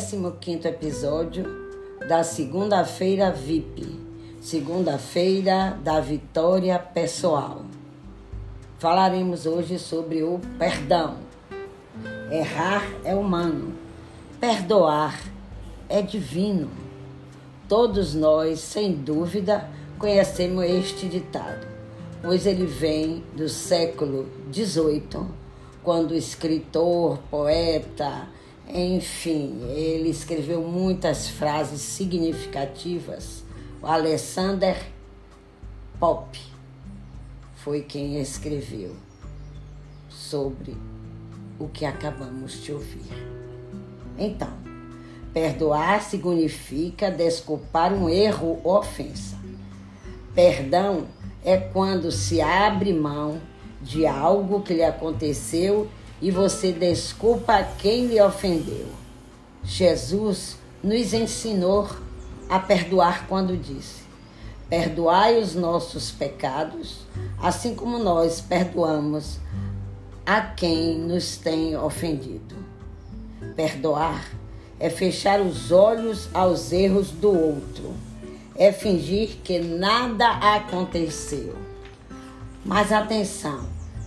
15 episódio da segunda-feira VIP, segunda-feira da vitória pessoal. Falaremos hoje sobre o perdão. Errar é humano, perdoar é divino. Todos nós, sem dúvida, conhecemos este ditado, pois ele vem do século XVIII, quando o escritor, poeta, enfim, ele escreveu muitas frases significativas. O Alexander Pope foi quem escreveu sobre o que acabamos de ouvir. Então, perdoar significa desculpar um erro ou ofensa. Perdão é quando se abre mão de algo que lhe aconteceu e você desculpa quem lhe ofendeu. Jesus nos ensinou a perdoar quando disse: Perdoai os nossos pecados, assim como nós perdoamos a quem nos tem ofendido. Perdoar é fechar os olhos aos erros do outro, é fingir que nada aconteceu. Mas atenção,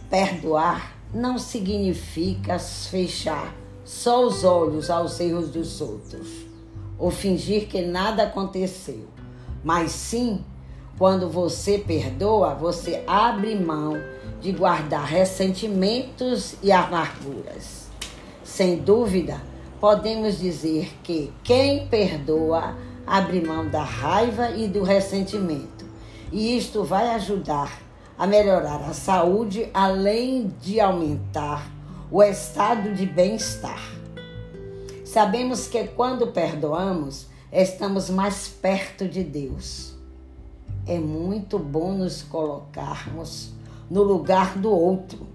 perdoar não significa fechar só os olhos aos erros dos outros ou fingir que nada aconteceu, mas sim, quando você perdoa, você abre mão de guardar ressentimentos e amarguras. Sem dúvida, podemos dizer que quem perdoa abre mão da raiva e do ressentimento, e isto vai ajudar a melhorar a saúde, além de aumentar o estado de bem-estar. Sabemos que quando perdoamos, estamos mais perto de Deus. É muito bom nos colocarmos no lugar do outro.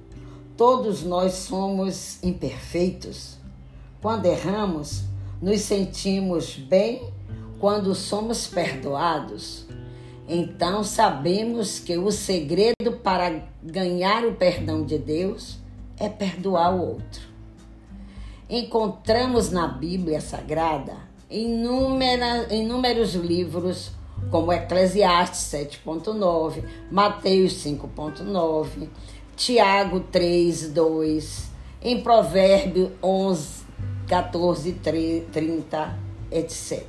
Todos nós somos imperfeitos. Quando erramos, nos sentimos bem quando somos perdoados então sabemos que o segredo para ganhar o perdão de Deus é perdoar o outro. Encontramos na Bíblia Sagrada inúmeras, inúmeros livros, como Eclesiastes 7.9, Mateus 5.9, Tiago 3, 2, em Provérbio 11, 14, 30, etc.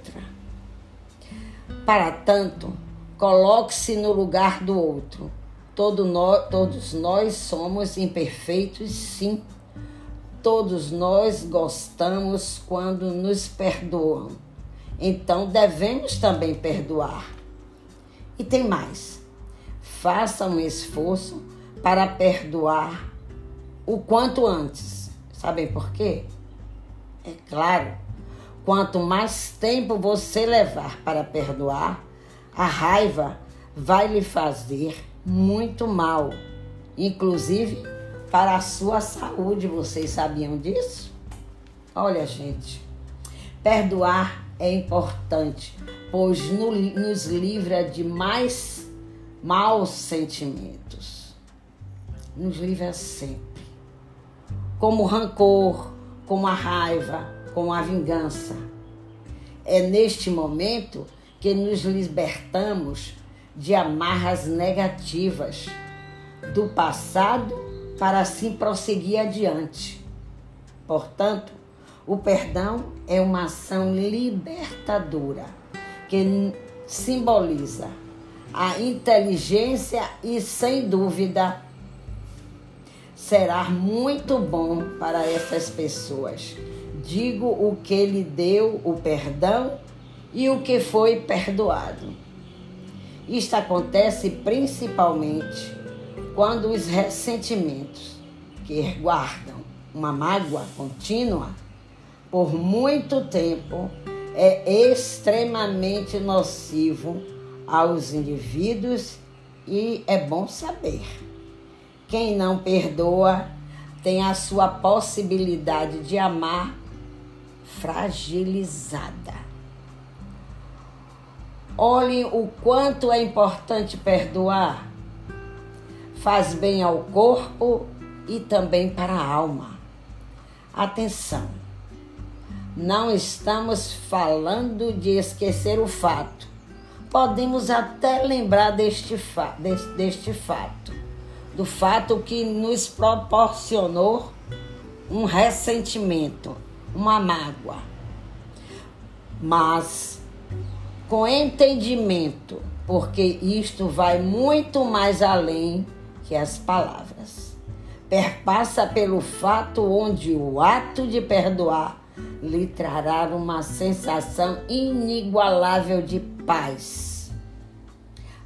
Para tanto, Coloque-se no lugar do outro. Todo todos nós somos imperfeitos, sim. Todos nós gostamos quando nos perdoam. Então devemos também perdoar. E tem mais. Faça um esforço para perdoar o quanto antes. Sabem por quê? É claro, quanto mais tempo você levar para perdoar, a raiva vai lhe fazer muito mal, inclusive para a sua saúde. Vocês sabiam disso? Olha, gente, perdoar é importante, pois nos livra de mais maus sentimentos. Nos livra sempre. Como o rancor, como a raiva, como a vingança. É neste momento que nos libertamos de amarras negativas do passado para assim prosseguir adiante. Portanto, o perdão é uma ação libertadora que simboliza a inteligência e, sem dúvida, será muito bom para essas pessoas. Digo o que lhe deu o perdão e o que foi perdoado. Isto acontece principalmente quando os ressentimentos que guardam uma mágoa contínua por muito tempo é extremamente nocivo aos indivíduos e é bom saber. Quem não perdoa tem a sua possibilidade de amar fragilizada. Olhem o quanto é importante perdoar. Faz bem ao corpo e também para a alma. Atenção! não estamos falando de esquecer o fato. Podemos até lembrar deste, fa deste, deste fato, do fato que nos proporcionou um ressentimento, uma mágoa. Mas com entendimento, porque isto vai muito mais além que as palavras. Perpassa pelo fato onde o ato de perdoar lhe trará uma sensação inigualável de paz.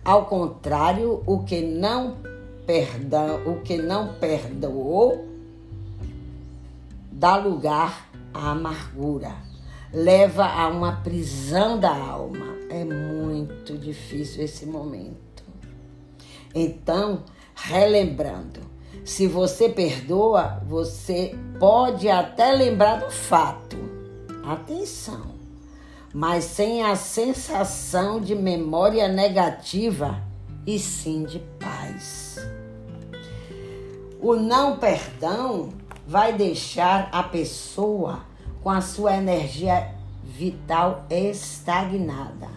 Ao contrário, o que não perdão, o que não perdoou dá lugar à amargura, leva a uma prisão da alma. É muito difícil esse momento. Então, relembrando, se você perdoa, você pode até lembrar do fato. Atenção. Mas sem a sensação de memória negativa e sim de paz. O não perdão vai deixar a pessoa com a sua energia vital estagnada.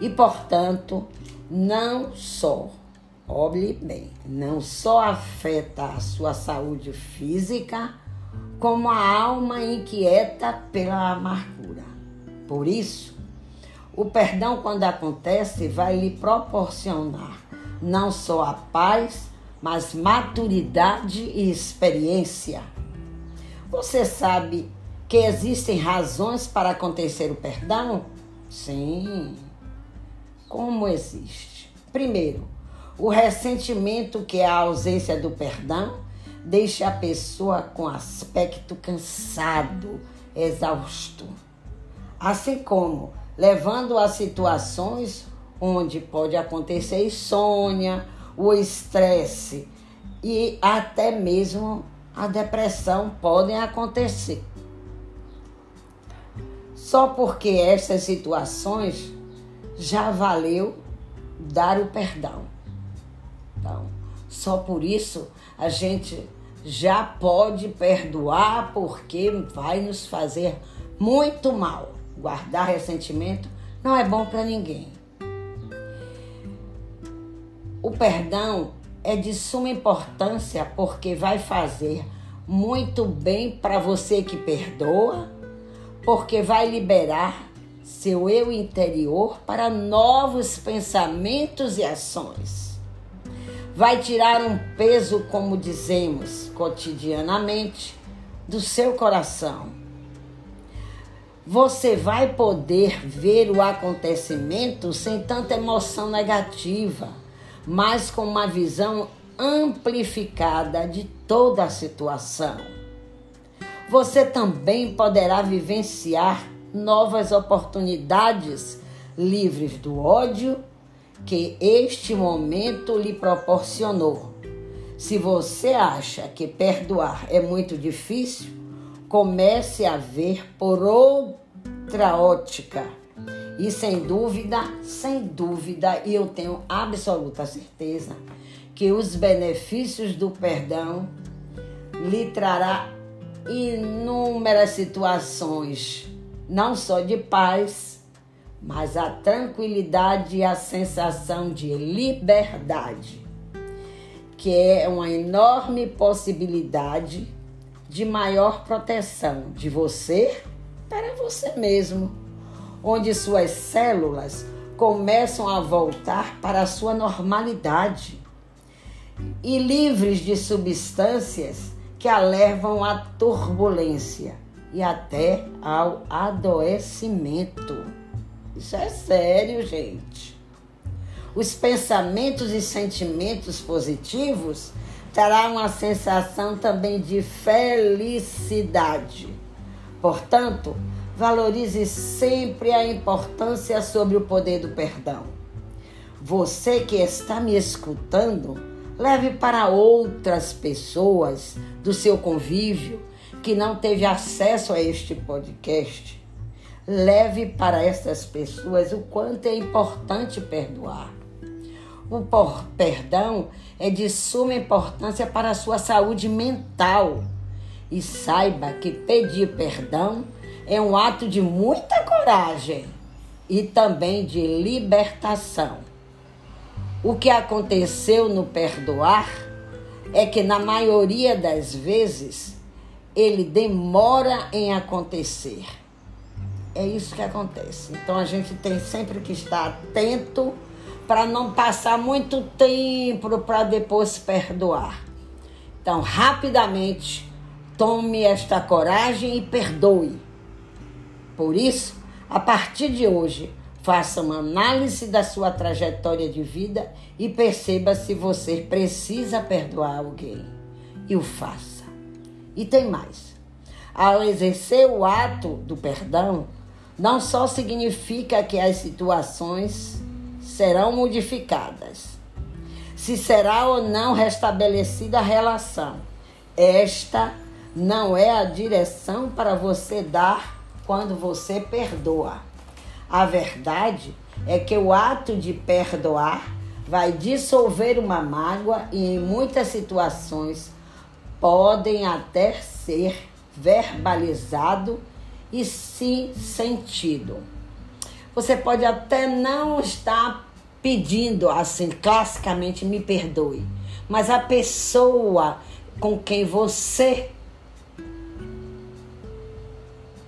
E, portanto, não só Olhe bem, não só afeta a sua saúde física, como a alma inquieta pela amargura. Por isso, o perdão, quando acontece, vai lhe proporcionar não só a paz, mas maturidade e experiência. Você sabe que existem razões para acontecer o perdão? Sim. Como existe? Primeiro, o ressentimento, que é a ausência do perdão, deixa a pessoa com aspecto cansado, exausto. Assim como levando a situações onde pode acontecer insônia, o estresse e até mesmo a depressão podem acontecer. Só porque essas situações já valeu dar o perdão. Então, só por isso a gente já pode perdoar porque vai nos fazer muito mal. Guardar ressentimento não é bom para ninguém. O perdão é de suma importância porque vai fazer muito bem para você que perdoa, porque vai liberar seu eu interior para novos pensamentos e ações vai tirar um peso, como dizemos cotidianamente, do seu coração. Você vai poder ver o acontecimento sem tanta emoção negativa, mas com uma visão amplificada de toda a situação. Você também poderá vivenciar novas oportunidades livres do ódio que este momento lhe proporcionou. Se você acha que perdoar é muito difícil, comece a ver por outra ótica. E sem dúvida, sem dúvida, e eu tenho absoluta certeza que os benefícios do perdão lhe trará inúmeras situações, não só de paz, mas a tranquilidade e a sensação de liberdade, que é uma enorme possibilidade de maior proteção de você para você mesmo, onde suas células começam a voltar para a sua normalidade. E livres de substâncias que a levam à turbulência e até ao adoecimento. Isso é sério, gente. Os pensamentos e sentimentos positivos terá uma sensação também de felicidade. Portanto, valorize sempre a importância sobre o poder do perdão. Você que está me escutando, leve para outras pessoas do seu convívio que não teve acesso a este podcast leve para essas pessoas o quanto é importante perdoar. O perdão é de suma importância para a sua saúde mental. E saiba que pedir perdão é um ato de muita coragem e também de libertação. O que aconteceu no perdoar é que, na maioria das vezes, ele demora em acontecer. É isso que acontece. Então a gente tem sempre que estar atento para não passar muito tempo para depois perdoar. Então, rapidamente, tome esta coragem e perdoe. Por isso, a partir de hoje, faça uma análise da sua trajetória de vida e perceba se você precisa perdoar alguém. E o faça. E tem mais. Ao exercer o ato do perdão, não só significa que as situações serão modificadas, se será ou não restabelecida a relação. Esta não é a direção para você dar quando você perdoa. A verdade é que o ato de perdoar vai dissolver uma mágoa e, em muitas situações, podem até ser verbalizado e sim sentido. Você pode até não estar pedindo assim, classicamente, me perdoe, mas a pessoa com quem você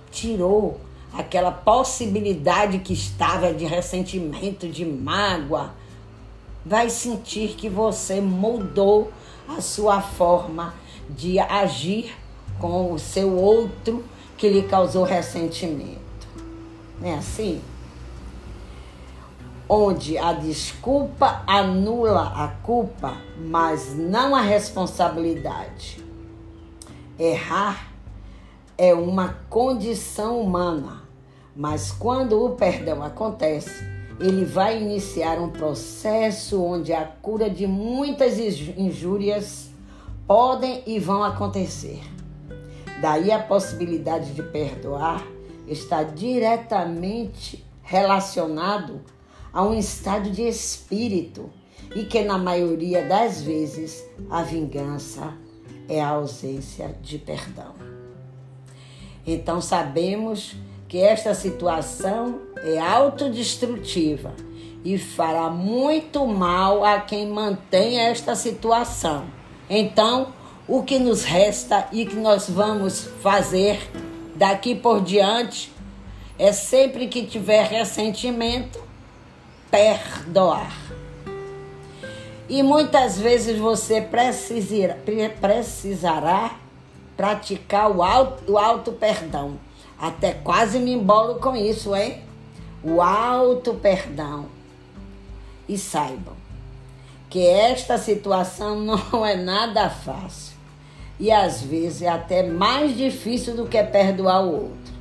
tirou aquela possibilidade que estava de ressentimento, de mágoa, vai sentir que você mudou a sua forma de agir com o seu outro que lhe causou ressentimento. Não é assim? Onde a desculpa anula a culpa, mas não a responsabilidade. Errar é uma condição humana, mas quando o perdão acontece, ele vai iniciar um processo onde a cura de muitas injúrias podem e vão acontecer. Daí a possibilidade de perdoar está diretamente relacionado a um estado de espírito e que na maioria das vezes a vingança é a ausência de perdão. Então sabemos que esta situação é autodestrutiva e fará muito mal a quem mantém esta situação. Então, o que nos resta e que nós vamos fazer daqui por diante é sempre que tiver ressentimento, perdoar. E muitas vezes você precisará, praticar o auto, o auto perdão. Até quase me embolo com isso, hein? O auto perdão. E saibam que esta situação não é nada fácil. E às vezes é até mais difícil do que perdoar o outro.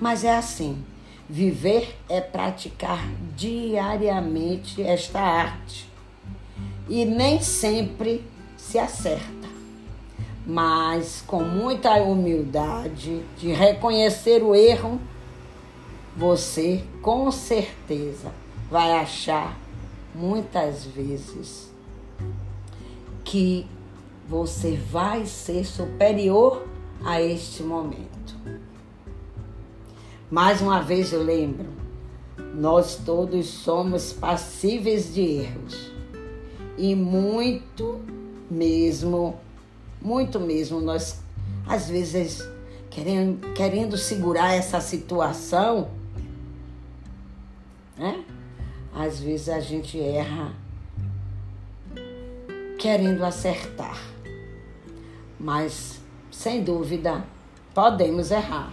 Mas é assim. Viver é praticar diariamente esta arte. E nem sempre se acerta mas com muita humildade de reconhecer o erro, você com certeza vai achar muitas vezes que você vai ser superior a este momento. Mais uma vez eu lembro, nós todos somos passíveis de erros e muito mesmo muito mesmo. Nós, às vezes, querendo, querendo segurar essa situação, né? Às vezes a gente erra querendo acertar. Mas, sem dúvida, podemos errar.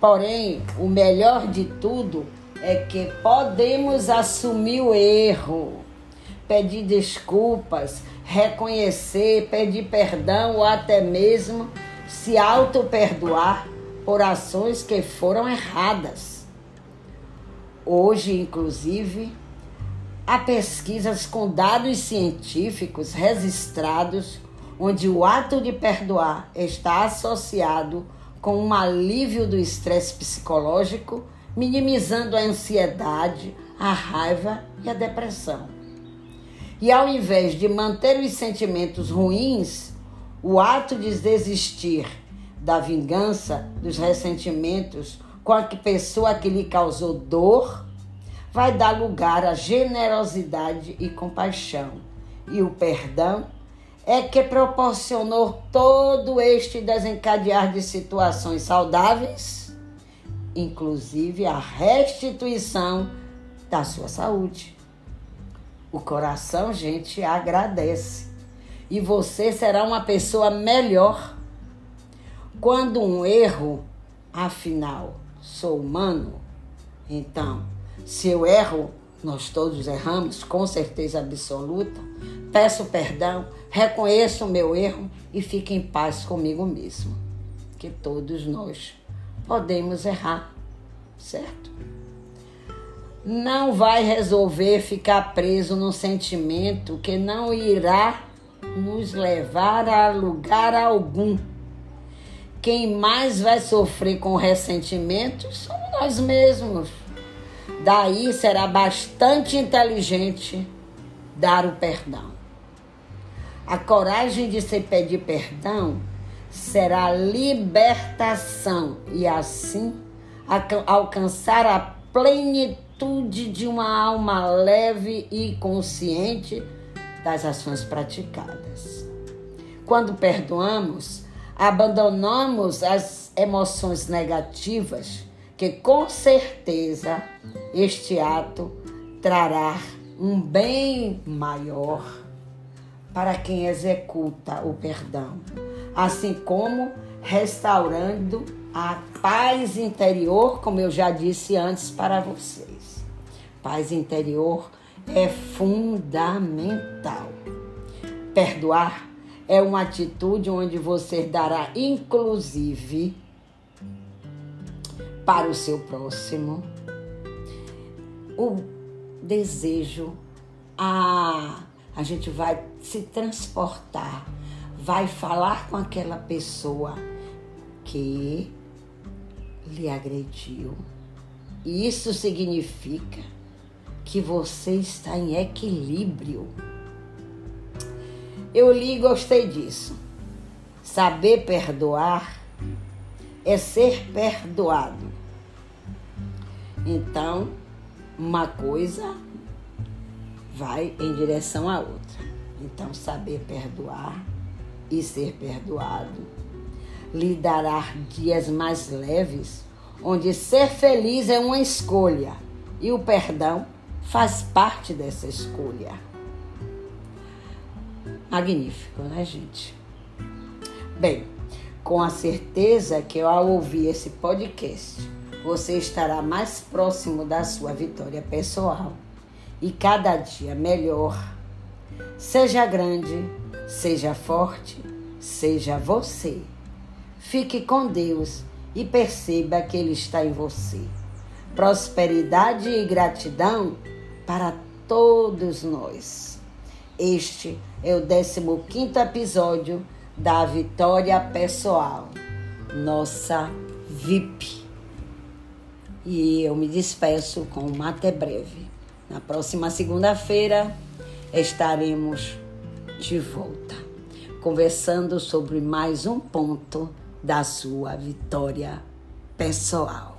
Porém, o melhor de tudo é que podemos assumir o erro, pedir desculpas, reconhecer, pedir perdão ou até mesmo se auto-perdoar por ações que foram erradas. Hoje, inclusive, há pesquisas com dados científicos registrados onde o ato de perdoar está associado com um alívio do estresse psicológico, minimizando a ansiedade, a raiva e a depressão. E ao invés de manter os sentimentos ruins, o ato de desistir da vingança, dos ressentimentos com a pessoa que lhe causou dor, vai dar lugar à generosidade e compaixão. E o perdão é que proporcionou todo este desencadear de situações saudáveis, inclusive a restituição da sua saúde. O coração, gente, agradece. E você será uma pessoa melhor. Quando um erro, afinal, sou humano, então, se eu erro, nós todos erramos, com certeza absoluta. Peço perdão, reconheço o meu erro e fique em paz comigo mesmo. Que todos nós podemos errar, certo? Não vai resolver ficar preso num sentimento que não irá nos levar a lugar algum. Quem mais vai sofrer com ressentimento somos nós mesmos. Daí será bastante inteligente dar o perdão. A coragem de se pedir perdão será libertação e assim alcançar a plenitude de uma alma leve e consciente das ações praticadas. Quando perdoamos, abandonamos as emoções negativas que com certeza este ato trará um bem maior para quem executa o perdão, assim como restaurando a paz interior, como eu já disse antes para vocês. Paz interior é fundamental. Perdoar é uma atitude onde você dará, inclusive, para o seu próximo, o desejo, a, a gente vai se transportar, vai falar com aquela pessoa que lhe agrediu. Isso significa que você está em equilíbrio. Eu li e gostei disso. Saber perdoar é ser perdoado. Então, uma coisa vai em direção à outra. Então, saber perdoar e ser perdoado lhe dará dias mais leves, onde ser feliz é uma escolha e o perdão faz parte dessa escolha. Magnífico, né, gente? Bem, com a certeza que ao ouvir esse podcast, você estará mais próximo da sua vitória pessoal e cada dia melhor. Seja grande, seja forte, seja você. Fique com Deus e perceba que Ele está em você. Prosperidade e gratidão para todos nós. Este é o 15 episódio da Vitória Pessoal, nossa VIP. E eu me despeço com um até breve. Na próxima segunda-feira estaremos de volta, conversando sobre mais um ponto da sua vitória pessoal.